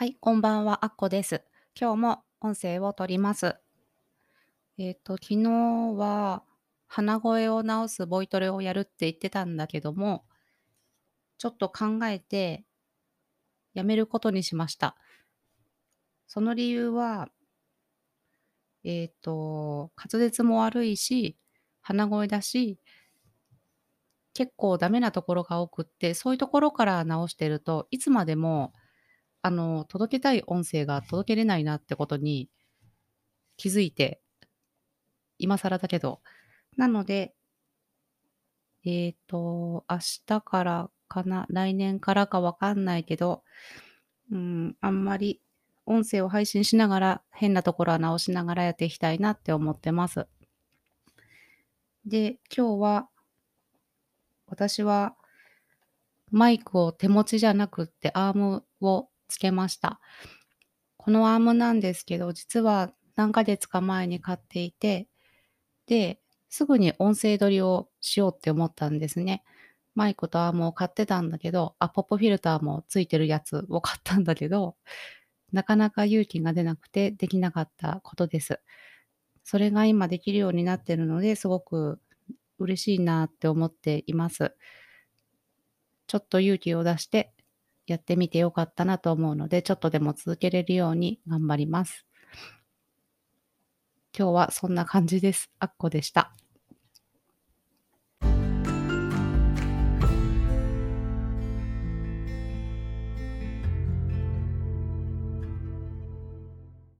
はい、こんばんは、あっこです。今日も音声を取ります。えっと、昨日は鼻声を治すボイトレをやるって言ってたんだけども、ちょっと考えてやめることにしました。その理由は、えっと、滑舌も悪いし、鼻声だし、結構ダメなところが多くって、そういうところから直してると、いつまでもあの、届けたい音声が届けれないなってことに気づいて、今更だけど。なので、えっと、明日からかな、来年からかわかんないけど、うん、あんまり音声を配信しながら、変なところは直しながらやっていきたいなって思ってます。で、今日は、私はマイクを手持ちじゃなくってアームをつけました。このアームなんですけど、実は何ヶ月か前に買っていて、で、すぐに音声取りをしようって思ったんですね。マイクとアームを買ってたんだけど、あ、ポップフィルターもついてるやつを買ったんだけど、なかなか勇気が出なくてできなかったことです。それが今できるようになってるので、すごく嬉しいなって思っています。ちょっと勇気を出してやってみてよかったなと思うので、ちょっとでも続けれるように頑張ります。今日はそんな感じです。あっこでした。